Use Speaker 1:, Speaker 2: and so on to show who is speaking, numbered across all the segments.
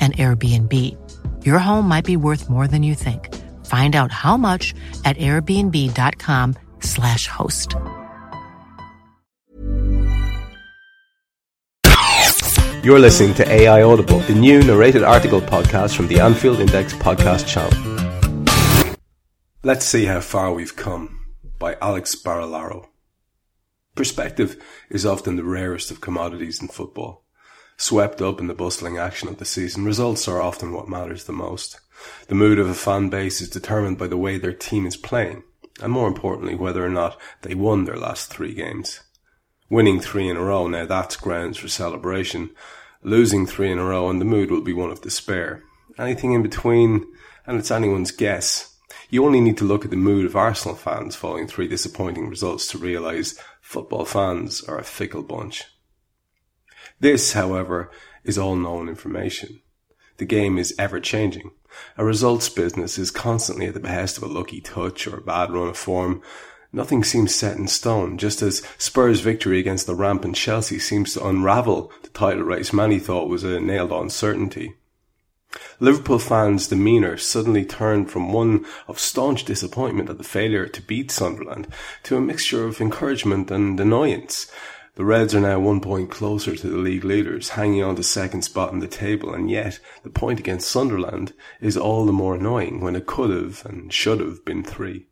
Speaker 1: an Airbnb. Your home might be worth more than you think. Find out how much at airbnb.com/slash host.
Speaker 2: You're listening to AI Audible, the new narrated article podcast from the Anfield Index podcast channel. Let's see how far we've come by Alex Barilaro. Perspective is often the rarest of commodities in football. Swept up in the bustling action of the season, results are often what matters the most. The mood of a fan base is determined by the way their team is playing, and more importantly, whether or not they won their last three games. Winning three in a row, now that's grounds for celebration. Losing three in a row, and the mood will be one of despair. Anything in between, and it's anyone's guess. You only need to look at the mood of Arsenal fans following three disappointing results to realise football fans are a fickle bunch. This, however, is all known information. The game is ever changing. A results business is constantly at the behest of a lucky touch or a bad run of form. Nothing seems set in stone, just as Spurs' victory against the rampant Chelsea seems to unravel the title race many thought was a nailed on certainty. Liverpool fans' demeanour suddenly turned from one of staunch disappointment at the failure to beat Sunderland to a mixture of encouragement and annoyance the Reds are now one point closer to the league leaders, hanging on to second spot in the table, and yet the point against Sunderland is all the more annoying when it could have and should have been three.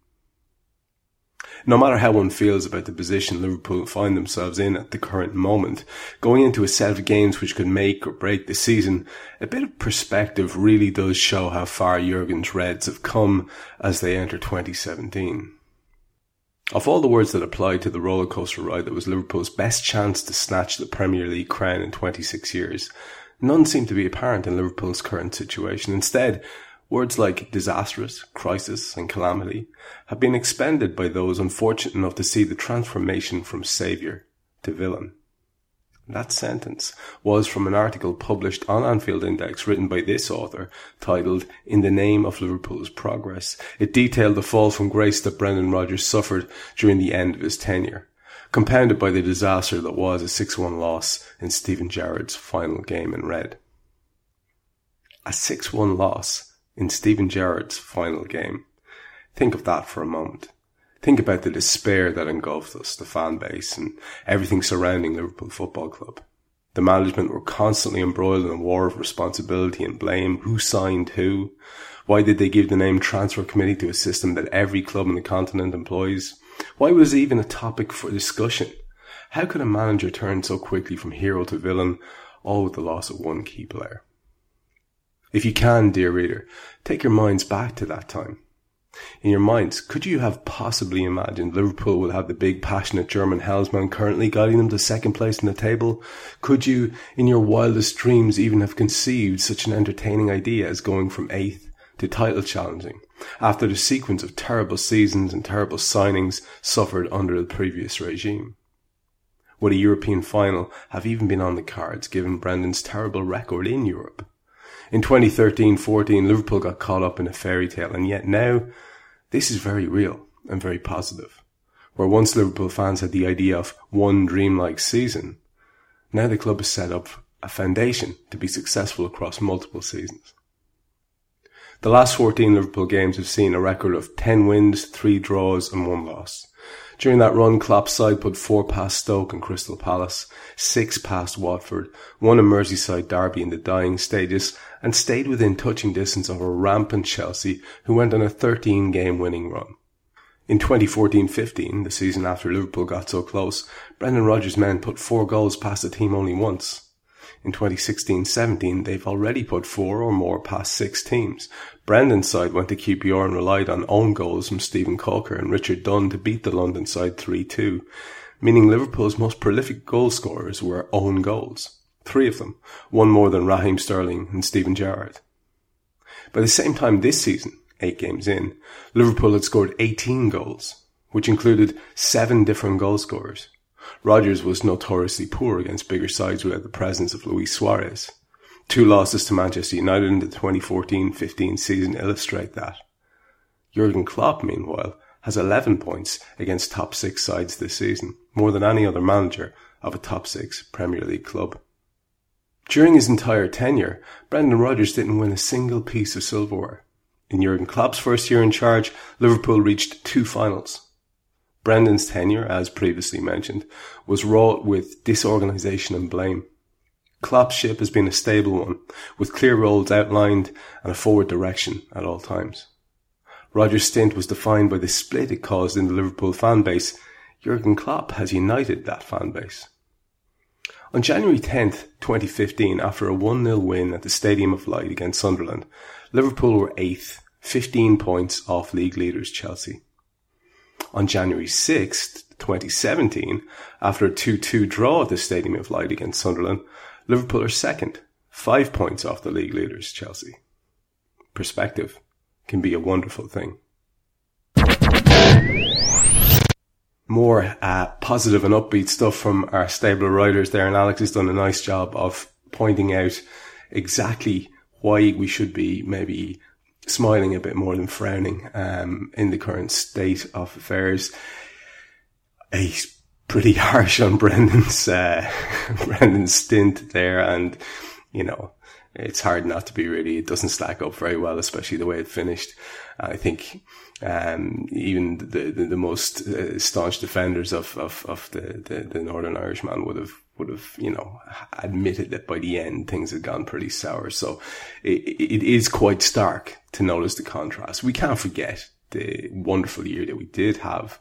Speaker 2: No matter how one feels about the position Liverpool find themselves in at the current moment, going into a set of games which could make or break the season, a bit of perspective really does show how far Jurgen's Reds have come as they enter 2017. Of all the words that apply to the rollercoaster ride that was Liverpool's best chance to snatch the Premier League crown in 26 years, none seem to be apparent in Liverpool's current situation. Instead, words like disastrous, crisis, and calamity have been expended by those unfortunate enough to see the transformation from saviour to villain. That sentence was from an article published on Anfield Index written by this author titled In the Name of Liverpool's Progress. It detailed the fall from grace that Brendan Rodgers suffered during the end of his tenure, compounded by the disaster that was a 6-1 loss in Steven Gerrard's final game in red. A 6-1 loss in Steven Gerrard's final game. Think of that for a moment think about the despair that engulfed us, the fan base, and everything surrounding Liverpool Football Club. The management were constantly embroiled in a war of responsibility and blame. Who signed who? Why did they give the name transfer committee to a system that every club in the continent employs? Why was it even a topic for discussion? How could a manager turn so quickly from hero to villain, all with the loss of one key player? If you can, dear reader, take your minds back to that time in your minds, could you have possibly imagined Liverpool would have the big, passionate German helmsman currently guiding them to second place in the table? Could you, in your wildest dreams, even have conceived such an entertaining idea as going from eighth to title challenging after the sequence of terrible seasons and terrible signings suffered under the previous regime? Would a European final have even been on the cards given Brendan's terrible record in Europe? In 2013-14, Liverpool got caught up in a fairy tale, and yet now this is very real and very positive. Where once Liverpool fans had the idea of one dreamlike season, now the club has set up a foundation to be successful across multiple seasons. The last 14 Liverpool games have seen a record of 10 wins, 3 draws and 1 loss. During that run, Klopp's side put four past Stoke and Crystal Palace, six past Watford, won a Merseyside derby in the dying stages, and stayed within touching distance of a rampant Chelsea who went on a 13 game winning run. In 2014-15, the season after Liverpool got so close, Brendan Rodgers' men put four goals past the team only once. In 2016-17, they've already put four or more past six teams. Brendan's side went to QPR and relied on own goals from Steven Caulker and Richard Dunne to beat the London side 3-2, meaning Liverpool's most prolific goal scorers were own goals. Three of them, one more than Raheem Sterling and Steven Gerrard. By the same time this season, eight games in, Liverpool had scored 18 goals, which included seven different goal scorers. Rodgers was notoriously poor against bigger sides without the presence of Luis Suarez. Two losses to Manchester United in the 2014-15 season illustrate that. Jurgen Klopp, meanwhile, has 11 points against top six sides this season, more than any other manager of a top six Premier League club. During his entire tenure, Brendan Rodgers didn't win a single piece of silverware. In Jurgen Klopp's first year in charge, Liverpool reached two finals. Brendan's tenure, as previously mentioned, was wrought with disorganisation and blame. Klopp's ship has been a stable one, with clear roles outlined and a forward direction at all times. Rodgers' stint was defined by the split it caused in the Liverpool fan base. Jurgen Klopp has united that fan base. On January 10th, 2015, after a 1-0 win at the Stadium of Light against Sunderland, Liverpool were 8th, 15 points off league leaders Chelsea. On January 6th, 2017, after a 2-2 draw at the Stadium of Light against Sunderland, Liverpool are second, five points off the league leaders, Chelsea. Perspective can be a wonderful thing. More uh, positive and upbeat stuff from our stable of writers there, and Alex has done a nice job of pointing out exactly why we should be maybe smiling a bit more than frowning um, in the current state of affairs. He's pretty harsh on Brendan's uh, Brendan's stint there, and you know it's hard not to be really. It doesn't stack up very well, especially the way it finished. I think um, even the, the, the most uh, staunch defenders of of, of the, the, the Northern Irishman would have would have you know admitted that by the end things had gone pretty sour. So it, it is quite stark to notice the contrast. We can't forget the wonderful year that we did have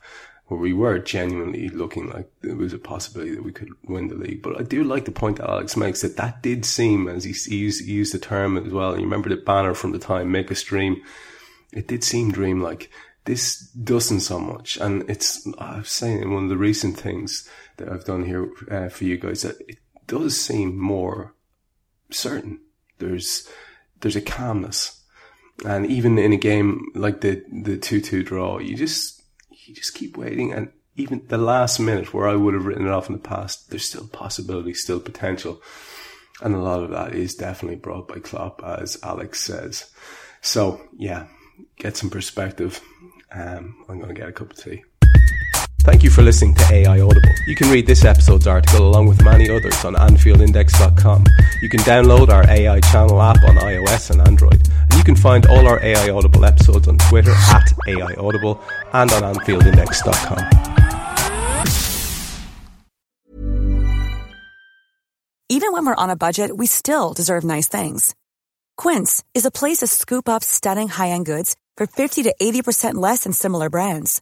Speaker 2: where we were genuinely looking like there was a possibility that we could win the league. But I do like the point that Alex makes that that did seem, as he, used, he used the term as well, and you remember the banner from the time, make us dream. It did seem dream-like. This doesn't so much. And it's, I was saying one of the recent things that I've done here uh, for you guys that it does seem more certain. There's, there's a calmness. And even in a game like the, the 2-2 draw, you just, you just keep waiting. And even the last minute where I would have written it off in the past, there's still possibility, still potential. And a lot of that is definitely brought by Klopp, as Alex says. So yeah, get some perspective. Um, I'm to get a cup of tea. Thank you for listening to AI Audible. You can read this episode's article along with many others on AnfieldIndex.com. You can download our AI channel app on iOS and Android. And you can find all our AI Audible episodes on Twitter at AI Audible and on AnfieldIndex.com.
Speaker 3: Even when we're on a budget, we still deserve nice things. Quince is a place to scoop up stunning high-end goods for 50 to 80% less than similar brands.